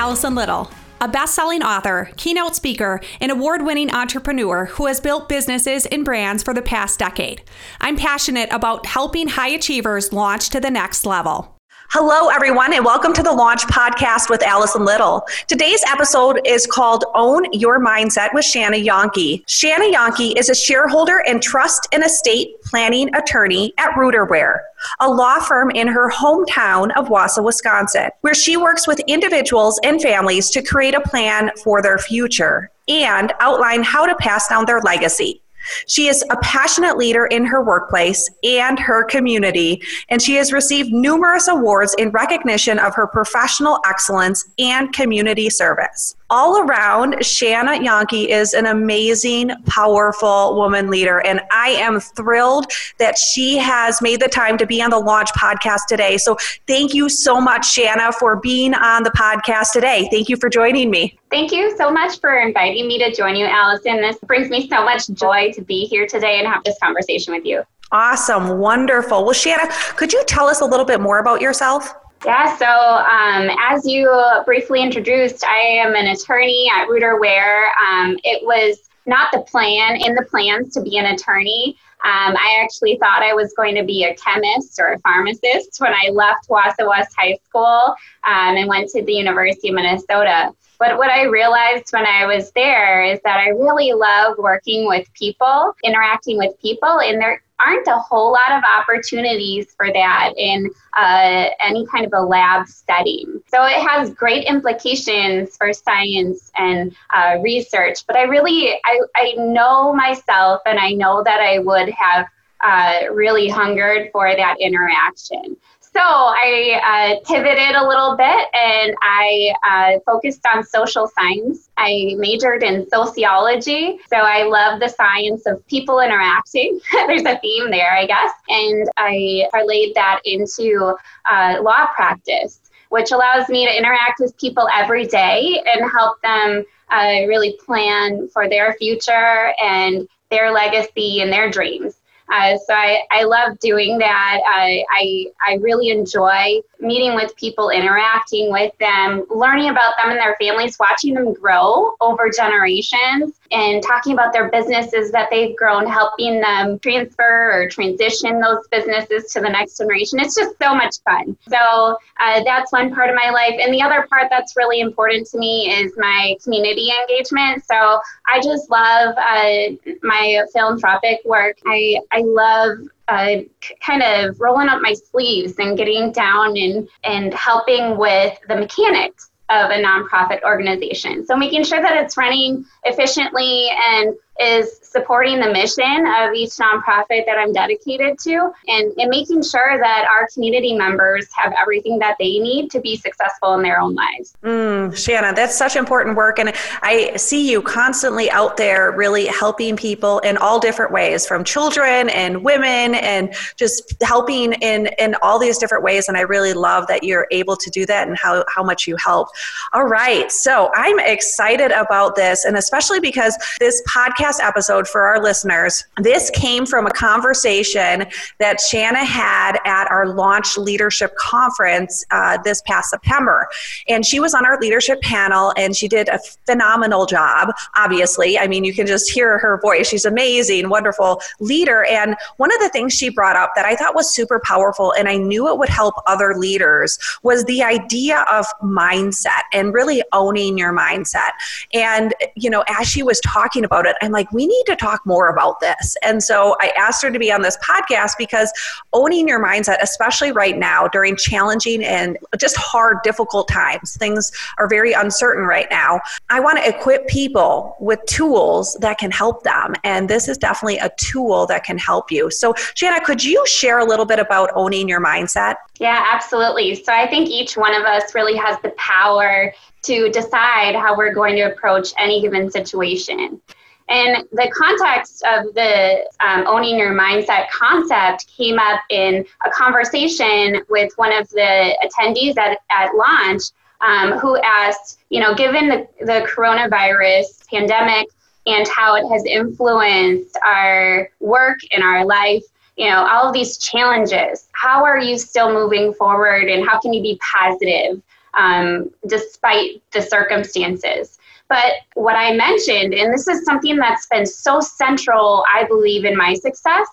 Allison Little, a best selling author, keynote speaker, and award winning entrepreneur who has built businesses and brands for the past decade. I'm passionate about helping high achievers launch to the next level. Hello, everyone, and welcome to the Launch Podcast with Allison Little. Today's episode is called Own Your Mindset with Shanna Yonke. Shanna Yonke is a shareholder and trust and estate planning attorney at Ruder Ware, a law firm in her hometown of Wausau, Wisconsin, where she works with individuals and families to create a plan for their future and outline how to pass down their legacy. She is a passionate leader in her workplace and her community, and she has received numerous awards in recognition of her professional excellence and community service all around, Shanna Yonke is an amazing, powerful woman leader. And I am thrilled that she has made the time to be on the Launch podcast today. So thank you so much, Shanna, for being on the podcast today. Thank you for joining me. Thank you so much for inviting me to join you, Allison. This brings me so much joy to be here today and have this conversation with you. Awesome. Wonderful. Well, Shanna, could you tell us a little bit more about yourself? Yeah, so um, as you briefly introduced, I am an attorney at Ruder Ware. Um, it was not the plan in the plans to be an attorney. Um, I actually thought I was going to be a chemist or a pharmacist when I left Wausau West High School um, and went to the University of Minnesota. But what I realized when I was there is that I really love working with people, interacting with people, and there aren't a whole lot of opportunities for that in uh, any kind of a lab setting. So it has great implications for science and uh, research. But I really, I, I know myself and I know that I would have uh, really hungered for that interaction. So I uh, pivoted a little bit and I uh, focused on social science. I majored in sociology. So I love the science of people interacting. There's a theme there, I guess. And I parlayed that into uh, law practice, which allows me to interact with people every day and help them uh, really plan for their future and their legacy and their dreams. Uh, so I, I love doing that. I, I, I really enjoy meeting with people, interacting with them, learning about them and their families, watching them grow over generations, and talking about their businesses that they've grown, helping them transfer or transition those businesses to the next generation. It's just so much fun. So uh, that's one part of my life. And the other part that's really important to me is my community engagement. So I just love uh, my philanthropic work. I, I love uh, kind of rolling up my sleeves and getting down and, and helping with the mechanics of a nonprofit organization. So making sure that it's running efficiently and is supporting the mission of each nonprofit that I'm dedicated to and, and making sure that our community members have everything that they need to be successful in their own lives. Mm, Shanna, that's such important work. And I see you constantly out there really helping people in all different ways from children and women and just helping in, in all these different ways. And I really love that you're able to do that and how, how much you help. All right. So I'm excited about this. And especially because this podcast podcast episode for our listeners. This came from a conversation that Shanna had at our launch leadership conference uh, this past September. And she was on our leadership panel and she did a phenomenal job, obviously. I mean, you can just hear her voice. She's amazing, wonderful leader. And one of the things she brought up that I thought was super powerful and I knew it would help other leaders was the idea of mindset and really owning your mindset. And, you know, as she was talking about it, I'm like, like, we need to talk more about this. And so I asked her to be on this podcast because owning your mindset, especially right now during challenging and just hard, difficult times, things are very uncertain right now. I want to equip people with tools that can help them. And this is definitely a tool that can help you. So, Shanna, could you share a little bit about owning your mindset? Yeah, absolutely. So I think each one of us really has the power to decide how we're going to approach any given situation. And the context of the um, owning your mindset concept came up in a conversation with one of the attendees at, at launch um, who asked, you know, given the, the coronavirus pandemic and how it has influenced our work and our life, you know, all of these challenges, how are you still moving forward and how can you be positive um, despite the circumstances. But what I mentioned, and this is something that's been so central, I believe, in my success,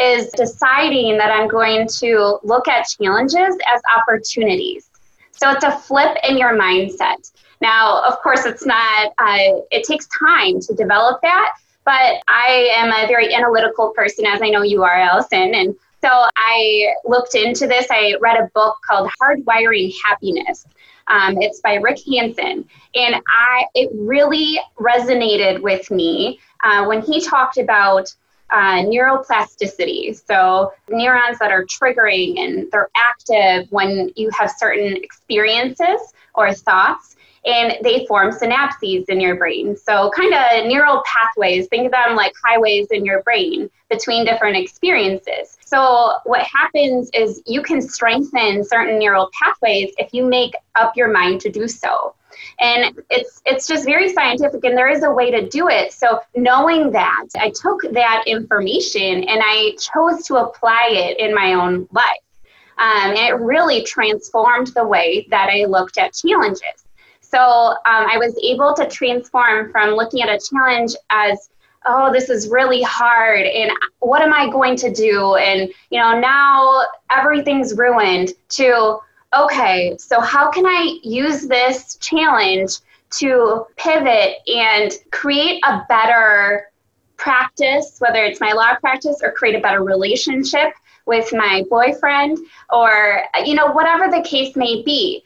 is deciding that I'm going to look at challenges as opportunities. So it's a flip in your mindset. Now, of course, it's not, uh, it takes time to develop that, but I am a very analytical person, as I know you are, Allison. And so I looked into this. I read a book called Hardwiring Happiness. Um, it's by Rick Hanson, and I it really resonated with me uh, when he talked about uh, neuroplasticity. So, neurons that are triggering and they're active when you have certain experiences or thoughts, and they form synapses in your brain. So, kind of neural pathways, think of them like highways in your brain between different experiences. So, what happens is you can strengthen certain neural pathways if you make up your mind to do so and it's it's just very scientific and there is a way to do it. So knowing that i took that information and i chose to apply it in my own life. Um, and it really transformed the way that i looked at challenges. So um, i was able to transform from looking at a challenge as oh this is really hard and what am i going to do? And you know now everything's ruined to okay, so how can I use this challenge to pivot and create a better practice, whether it's my law practice or create a better relationship with my boyfriend or, you know, whatever the case may be.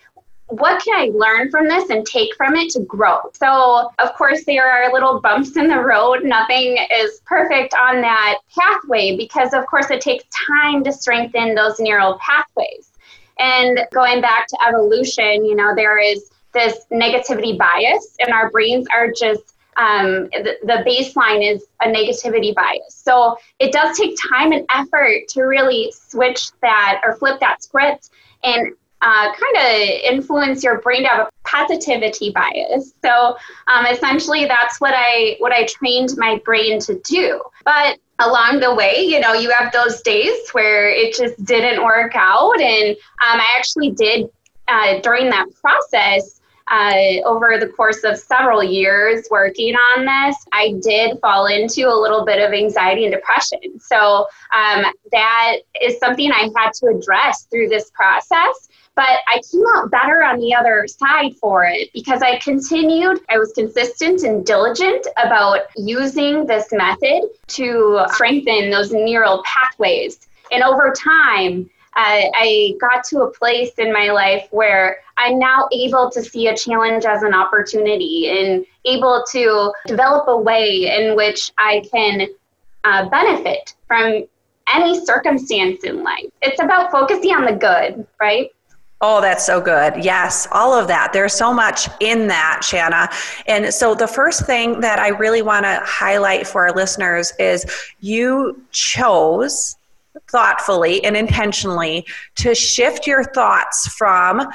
What can I learn from this and take from it to grow? So, of course, there are little bumps in the road. Nothing is perfect on that pathway because, of course, it takes time to strengthen those neural pathways. And going back to evolution, you know, there is this negativity bias, and our brains are just um, the, the baseline is a negativity bias. So it does take time and effort to really switch that or flip that script and uh, kind of influence your brain to have a positivity bias. So um, essentially, that's what I what I trained my brain to do. But along the way, you know, you have those days where it just didn't work out. And um, I actually did uh, during that process. Uh, over the course of several years working on this, I did fall into a little bit of anxiety and depression. So um, that is something I had to address through this process. But I came out better on the other side for it because I continued, I was consistent and diligent about using this method to strengthen those neural pathways. And over time, uh, I got to a place in my life where I'm now able to see a challenge as an opportunity and able to develop a way in which I can uh, benefit from any circumstance in life. It's about focusing on the good, right? Oh, that's so good. Yes, all of that. There's so much in that, Shanna. And so, the first thing that I really want to highlight for our listeners is you chose thoughtfully and intentionally to shift your thoughts from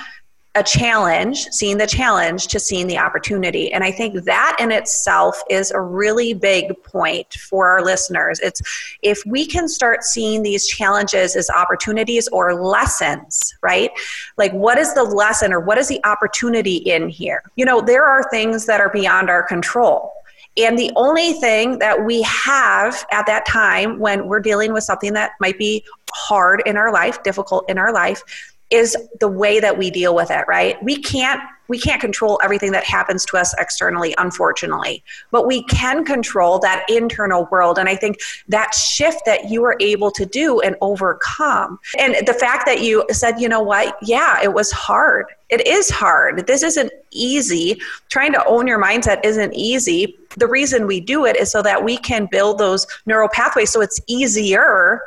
a challenge, seeing the challenge to seeing the opportunity. And I think that in itself is a really big point for our listeners. It's if we can start seeing these challenges as opportunities or lessons, right? Like, what is the lesson or what is the opportunity in here? You know, there are things that are beyond our control. And the only thing that we have at that time when we're dealing with something that might be hard in our life, difficult in our life, is the way that we deal with it right? We can't we can't control everything that happens to us externally unfortunately but we can control that internal world. And i think that shift that you were able to do and overcome and the fact that you said you know what? Yeah it was hard. It is hard. This isn't easy. Trying to own your mindset isn't easy. The reason we do it is so that we can build those neural pathways so it's easier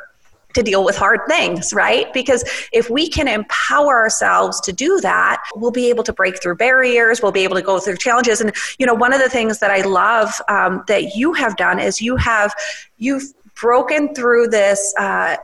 to deal with hard things, right? Because if we can empower ourselves to do that, we'll be able to break through barriers, we'll be able to go through challenges. And, you know, one of the things that I love um, that you have done is you have, you've broken through this. Uh,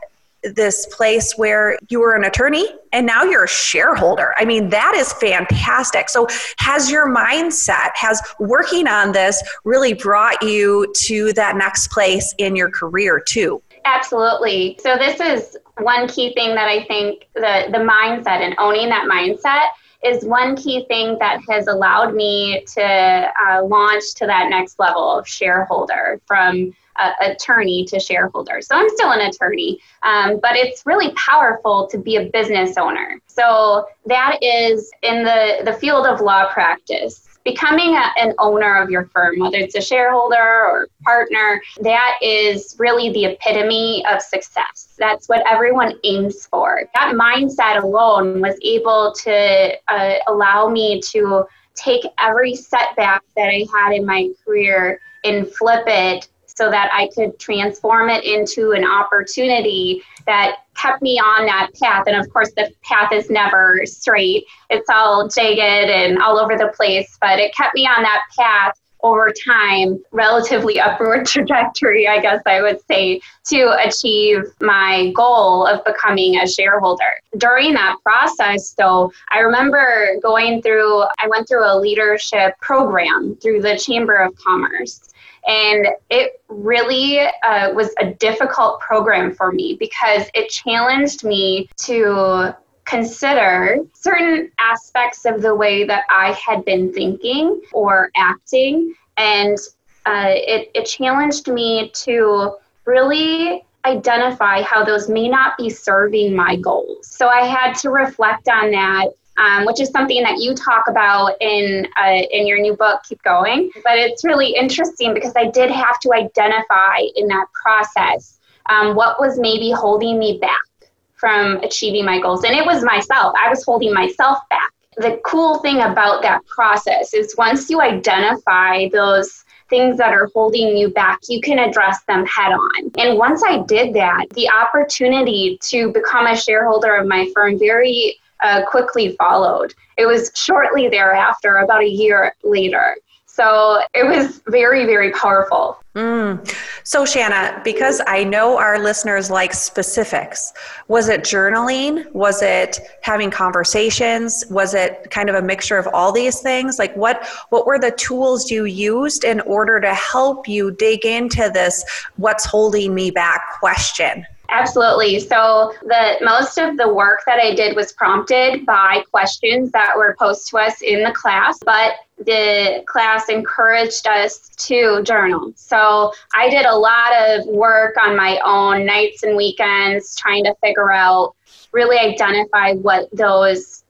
this place where you were an attorney and now you're a shareholder. I mean, that is fantastic. So, has your mindset, has working on this really brought you to that next place in your career too? Absolutely. So this is one key thing that I think the the mindset and owning that mindset is one key thing that has allowed me to uh, launch to that next level of shareholder from attorney to shareholder. So I'm still an attorney, um, but it's really powerful to be a business owner. So that is in the, the field of law practice becoming a, an owner of your firm, whether it's a shareholder or partner, that is really the epitome of success. That's what everyone aims for. That mindset alone was able to uh, allow me to take every setback that I had in my career and flip it so that I could transform it into an opportunity that kept me on that path. And of course, the path is never straight, it's all jagged and all over the place, but it kept me on that path over time, relatively upward trajectory, I guess I would say, to achieve my goal of becoming a shareholder. During that process, though, I remember going through, I went through a leadership program through the Chamber of Commerce. And it really uh, was a difficult program for me because it challenged me to consider certain aspects of the way that I had been thinking or acting. And uh, it, it challenged me to really identify how those may not be serving my goals. So I had to reflect on that um, which is something that you talk about in uh, in your new book, Keep Going. But it's really interesting because I did have to identify in that process um, what was maybe holding me back from achieving my goals, and it was myself. I was holding myself back. The cool thing about that process is once you identify those things that are holding you back, you can address them head on. And once I did that, the opportunity to become a shareholder of my firm very uh, quickly followed. It was shortly thereafter, about a year later. So it was very, very powerful. Mm. So, Shanna, because I know our listeners like specifics, was it journaling? Was it having conversations? Was it kind of a mixture of all these things? Like, what what were the tools you used in order to help you dig into this "What's holding me back?" question? Absolutely. So the most of the work that I did was prompted by questions that were posed to us in the class, but the class encouraged us to journal. So I did a lot of work on my own nights and weekends trying to figure out really identify what those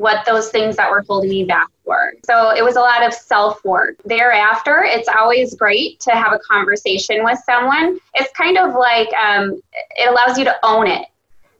what those things that were holding me back were. So it was a lot of self work. Thereafter, it's always great to have a conversation with someone. It's kind of like um, it allows you to own it.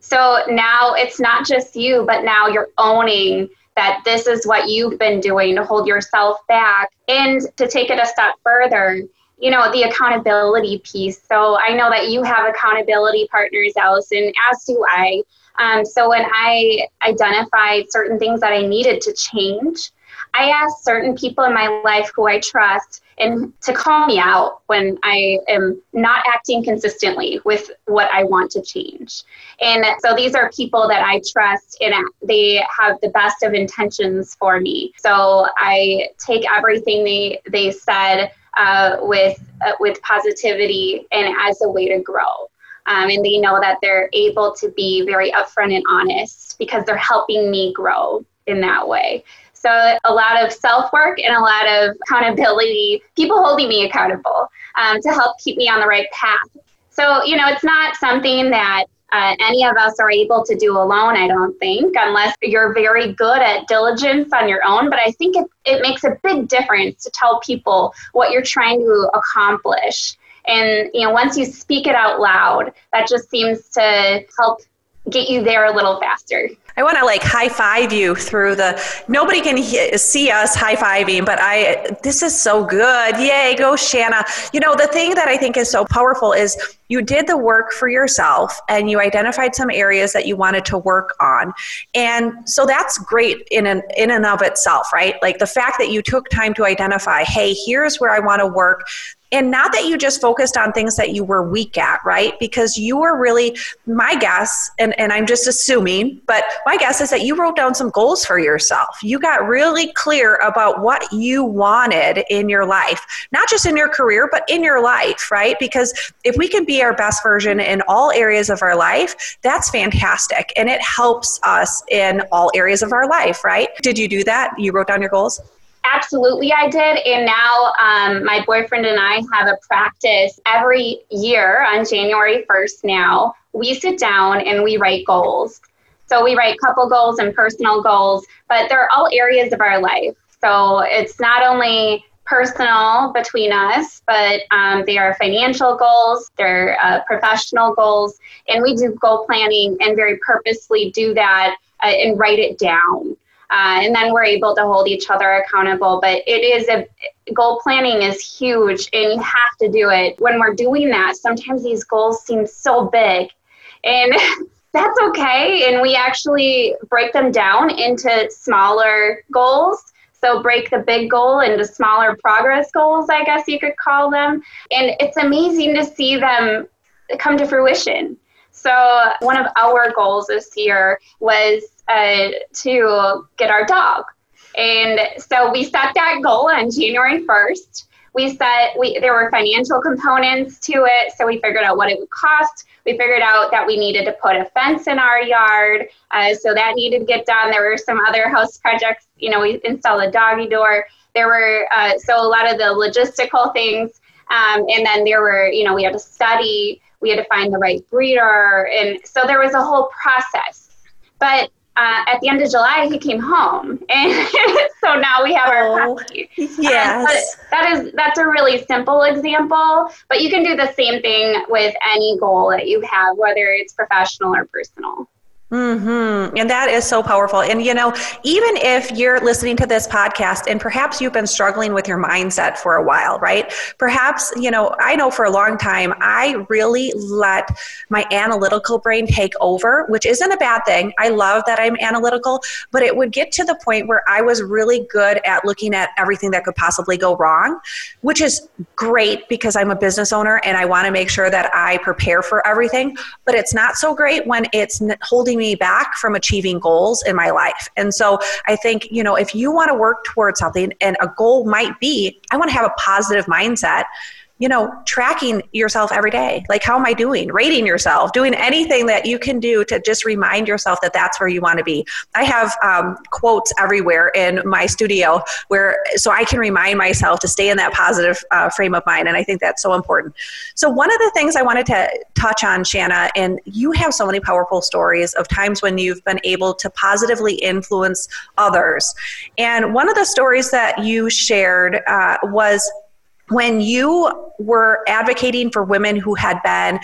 So now it's not just you, but now you're owning that this is what you've been doing to hold yourself back. And to take it a step further, you know, the accountability piece. So I know that you have accountability partners, Allison, as do I. Um, so when I identified certain things that I needed to change, I asked certain people in my life who I trust and to call me out when I am not acting consistently with what I want to change. And so these are people that I trust and they have the best of intentions for me. So I take everything they they said uh, with uh, with positivity and as a way to grow. Um, and they know that they're able to be very upfront and honest because they're helping me grow in that way. So, a lot of self work and a lot of accountability, people holding me accountable um, to help keep me on the right path. So, you know, it's not something that uh, any of us are able to do alone, I don't think, unless you're very good at diligence on your own. But I think it, it makes a big difference to tell people what you're trying to accomplish and you know, once you speak it out loud, that just seems to help get you there a little faster. I want to like high five you through the. Nobody can he- see us high fiving, but I. This is so good! Yay, go Shanna! You know the thing that I think is so powerful is you did the work for yourself and you identified some areas that you wanted to work on, and so that's great in an in and of itself, right? Like the fact that you took time to identify, hey, here's where I want to work And not that you just focused on things that you were weak at, right? Because you were really, my guess, and, and I'm just assuming, but my guess is that you wrote down some goals for yourself. You got really clear about what you wanted in your life, not just in your career, but in your life, right? Because if we can be our best version in all areas of our life, that's fantastic. And it helps us in all areas of our life, right? Did you do that? You wrote down your goals? Absolutely, I did. And now um, my boyfriend and I have a practice every year on January 1st now. We sit down and we write goals. So we write couple goals and personal goals, but they're all areas of our life. So it's not only personal between us, but um, they are financial goals, they're uh, professional goals, and we do goal planning and very purposely do that uh, and write it down. Uh, and then we're able to hold each other accountable. But it is a goal planning is huge, and you have to do it. When we're doing that, sometimes these goals seem so big, and that's okay. And we actually break them down into smaller goals. So break the big goal into smaller progress goals, I guess you could call them. And it's amazing to see them come to fruition. So one of our goals this year was uh, to get our dog. And so we set that goal on January 1st. We set we there were financial components to it, so we figured out what it would cost. We figured out that we needed to put a fence in our yard, uh, so that needed to get done. There were some other house projects. You know, we installed a doggy door. There were uh, so a lot of the logistical things, um, and then there were you know we had to study. We had to find the right breeder, and so there was a whole process. But uh, at the end of July, he came home, and so now we have our oh, puppy. Yes, um, that is that's a really simple example, but you can do the same thing with any goal that you have, whether it's professional or personal. Mm-hmm. And that is so powerful. And, you know, even if you're listening to this podcast and perhaps you've been struggling with your mindset for a while, right? Perhaps, you know, I know for a long time, I really let my analytical brain take over, which isn't a bad thing. I love that I'm analytical, but it would get to the point where I was really good at looking at everything that could possibly go wrong, which is great because I'm a business owner and I want to make sure that I prepare for everything. But it's not so great when it's holding me back from achieving goals in my life. And so I think, you know, if you want to work towards something and a goal might be, I want to have a positive mindset you know, tracking yourself every day. Like, how am I doing? Rating yourself, doing anything that you can do to just remind yourself that that's where you want to be. I have um, quotes everywhere in my studio where, so I can remind myself to stay in that positive uh, frame of mind. And I think that's so important. So, one of the things I wanted to touch on, Shanna, and you have so many powerful stories of times when you've been able to positively influence others. And one of the stories that you shared uh, was when you were advocating for women who had been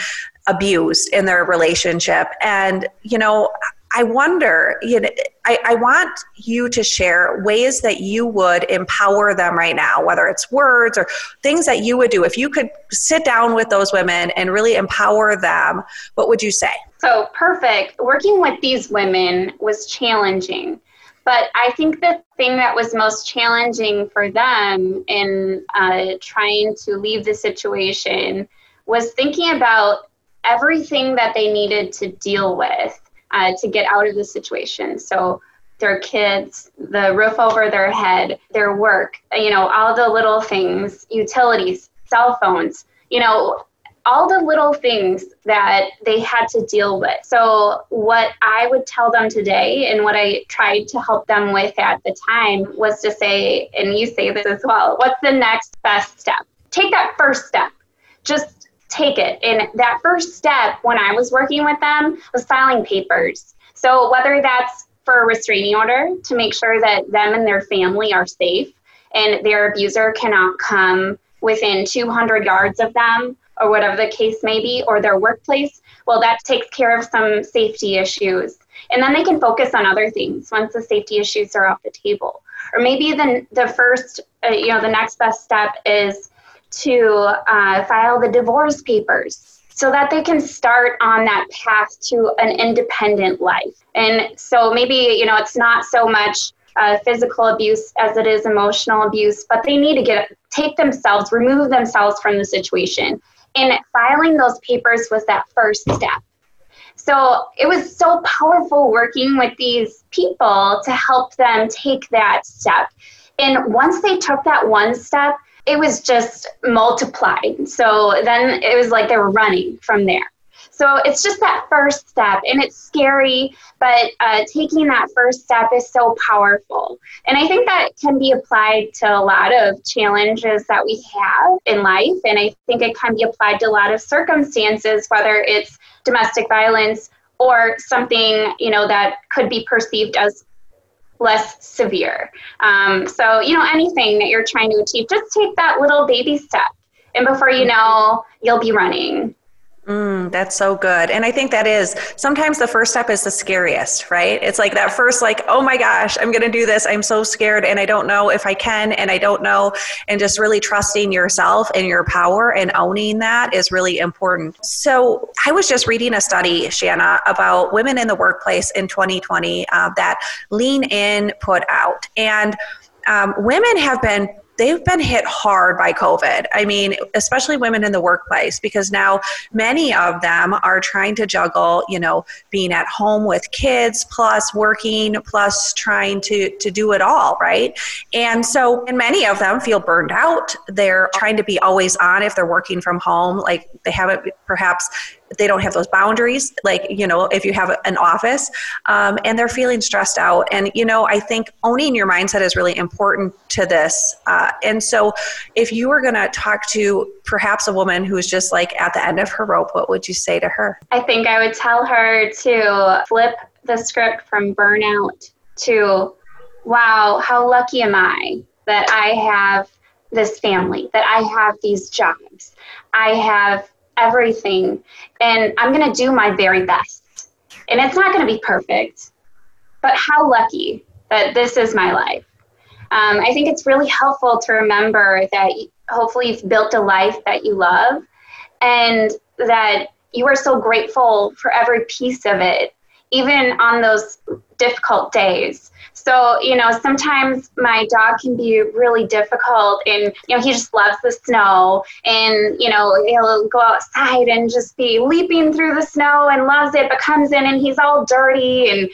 abused in their relationship and you know i wonder you know I, I, want you to share ways that you would empower them right now whether it's words or things that you would do. If you could sit down with those women and really empower them what would you say? So perfect. Working with these women was challenging but I think the thing that was most challenging for them in uh, trying to leave the situation was thinking about everything that they needed to deal with uh, to get out of the situation. So their kids, the roof over their head, their work, you know, all the little things, utilities, cell phones, you know, all the little things that they had to deal with. So, what I would tell them today and what I tried to help them with at the time was to say, and you say this as well, what's the next best step? Take that first step. Just take it. And that first step, when I was working with them, was filing papers. So, whether that's for a restraining order to make sure that them and their family are safe and their abuser cannot come within 200 yards of them or whatever the case may be, or their workplace, well, that takes care of some safety issues. And then they can focus on other things once the safety issues are off the table. Or maybe the, the first, uh, you know, the next best step is to uh, file the divorce papers so that they can start on that path to an independent life. And so maybe, you know, it's not so much uh, physical abuse as it is emotional abuse, but they need to get take themselves, remove themselves from the situation. And filing those papers was that first step. So it was so powerful working with these people to help them take that step. And once they took that one step, it was just multiplied. So then it was like they were running from there. So it's just that first step, and it's scary, but uh, taking that first step is so powerful. And I think that can be applied to a lot of challenges that we have in life, and I think it can be applied to a lot of circumstances, whether it's domestic violence or something you know that could be perceived as less severe. Um, so, you know, anything that you're trying to achieve, just take that little baby step. And before you know, you'll be running. Mm, that's so good. And I think that is sometimes the first step is the scariest, right? It's like that first, like, oh my gosh, I'm going to do this. I'm so scared and I don't know if I can and I don't know. And just really trusting yourself and your power and owning that is really important. So I was just reading a study, Shanna, about women in the workplace in 2020 uh, that Lean In put out. And um, women have been they've been hit hard by COVID. I mean, especially women in the workplace, because now many of them are trying to juggle, you know, being at home with kids, plus working, plus trying to, to do it all, right? And so, and many of them feel burned out. They're trying to be always on if they're working from home, like they haven't perhaps they don't have those boundaries like you know if you have an office um, and they're feeling stressed out. And you know i think owning your mindset is really important to this. Uh, and so if you were going to talk to perhaps a woman who's just like at the end of her rope what would you say to her? I think i would tell her to flip the script from burnout to wow how lucky am i that i have this family that i have these jobs? I have everything and I'm going to do my very best. And it's not going to be perfect, but how lucky that this is my life. Um, I think it's really helpful to remember that hopefully you've built a life that you love and that you are so grateful for every piece of it, even on those difficult days. So, you know, sometimes my dog can be really difficult and, you know, he just loves the snow and, you know, he'll go outside and just be leaping through the snow and loves it, but comes in and he's all dirty and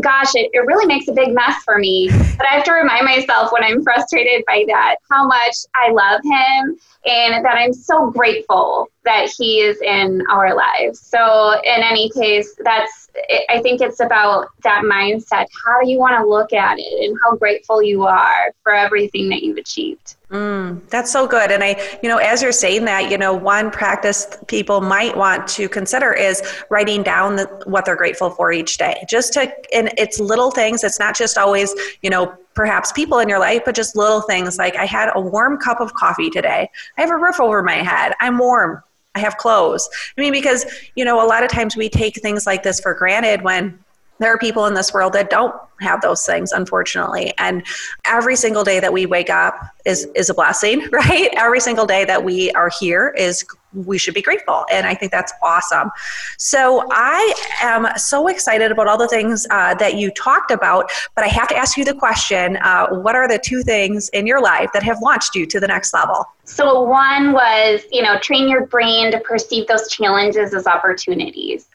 gosh, it, it really makes a big mess for me. But I have to remind myself when I'm frustrated by that how much I love him and that I'm so grateful that he is in our lives. So, in any case, that's, I think it's about that mindset. How do you want to look at it and how grateful you are for everything that you've achieved? Mm, that's so good. And I, you know, as you're saying that, you know, one practice people might want to consider is writing down the, what they're grateful for each day. Just to, and it's little things. It's not just always, you know, perhaps people in your life, but just little things like I had a warm cup of coffee today. I have a roof over my head. I'm warm. I have clothes. I mean, because, you know, a lot of times we take things like this for granted when there are people in this world that don't have those things unfortunately. And every single day that we wake up is is a blessing right? Every single day that we are here is we should be grateful. And i think that's awesome. So i am so excited about all the things uh, that you talked about but i have to ask you the question uh, what are the two things in your life that have launched you to the next level? So one was you know train your brain to perceive those challenges as opportunities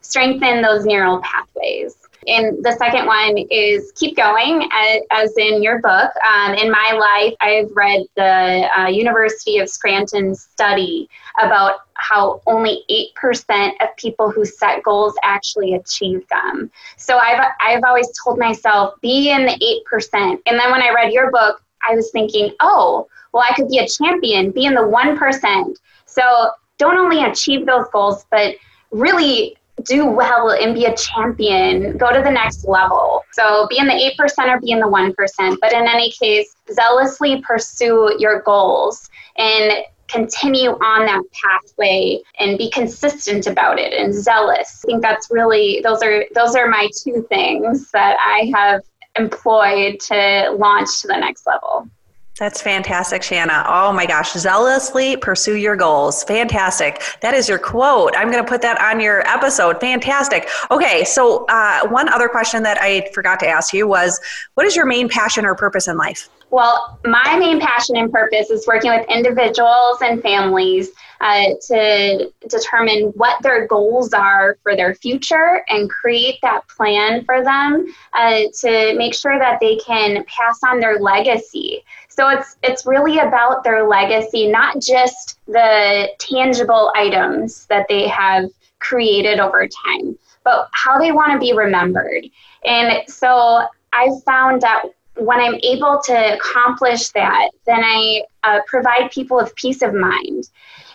strengthen those neural pathways. And the second one is keep going, as, in your book. Um, in my life, I've read the uh, University of Scranton study about how only 8% of people who set goals actually achieve them. So I've, I've always told myself, be in the 8%. And then when I read your book, I was thinking, oh, well, I could be a champion, be in the 1%. So don't only achieve those goals, but really do well and be a champion, go to the next level. So be in the 8% or be in the 1%. But in any case, zealously pursue your goals and continue on that pathway and be consistent about it and zealous. I think that's really those are those are my two things that I have employed to launch to the next level. That's fantastic, Shanna. Oh my gosh, zealously pursue your goals. Fantastic. That is your quote. I'm going to put that on your episode. Fantastic. Okay, so uh, one other question that I forgot to ask you was what is your main passion or purpose in life? Well, my main passion and purpose is working with individuals and families uh, to determine what their goals are for their future and create that plan for them uh, to make sure that they can pass on their legacy. So it's it's really about their legacy, not just the tangible items that they have created over time, but how they want to be remembered. And so I found that when I'm able to accomplish that, then I uh, provide people with peace of mind.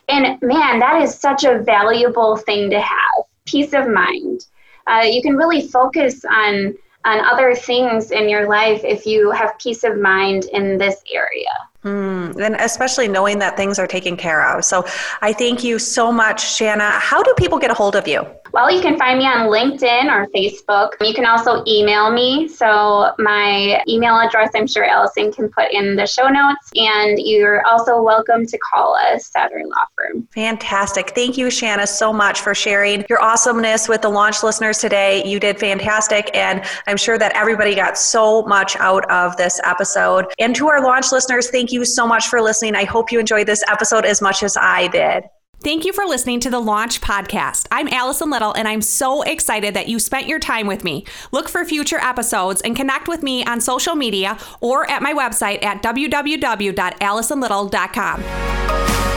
And man, that is such a valuable thing to have peace of mind. Uh, you can really focus on on other things in your life if you have peace of mind in this area. Mm, and especially knowing that things are taken care of. So I thank you so much, Shanna. How do people get a hold of you? Well, you can find me on LinkedIn or Facebook. You can also email me. So, my email address, I'm sure Allison can put in the show notes. And you're also welcome to call us at our law firm. Fantastic. Thank you, Shanna, so much for sharing your awesomeness with the launch listeners today. You did fantastic. And I'm sure that everybody got so much out of this episode. And to our launch listeners, thank you so much for listening. I hope you enjoyed this episode as much as I did. Thank you for listening to the Launch Podcast. I'm Allison Little, and I'm so excited that you spent your time with me. Look for future episodes and connect with me on social media or at my website at www.allisonlittle.com.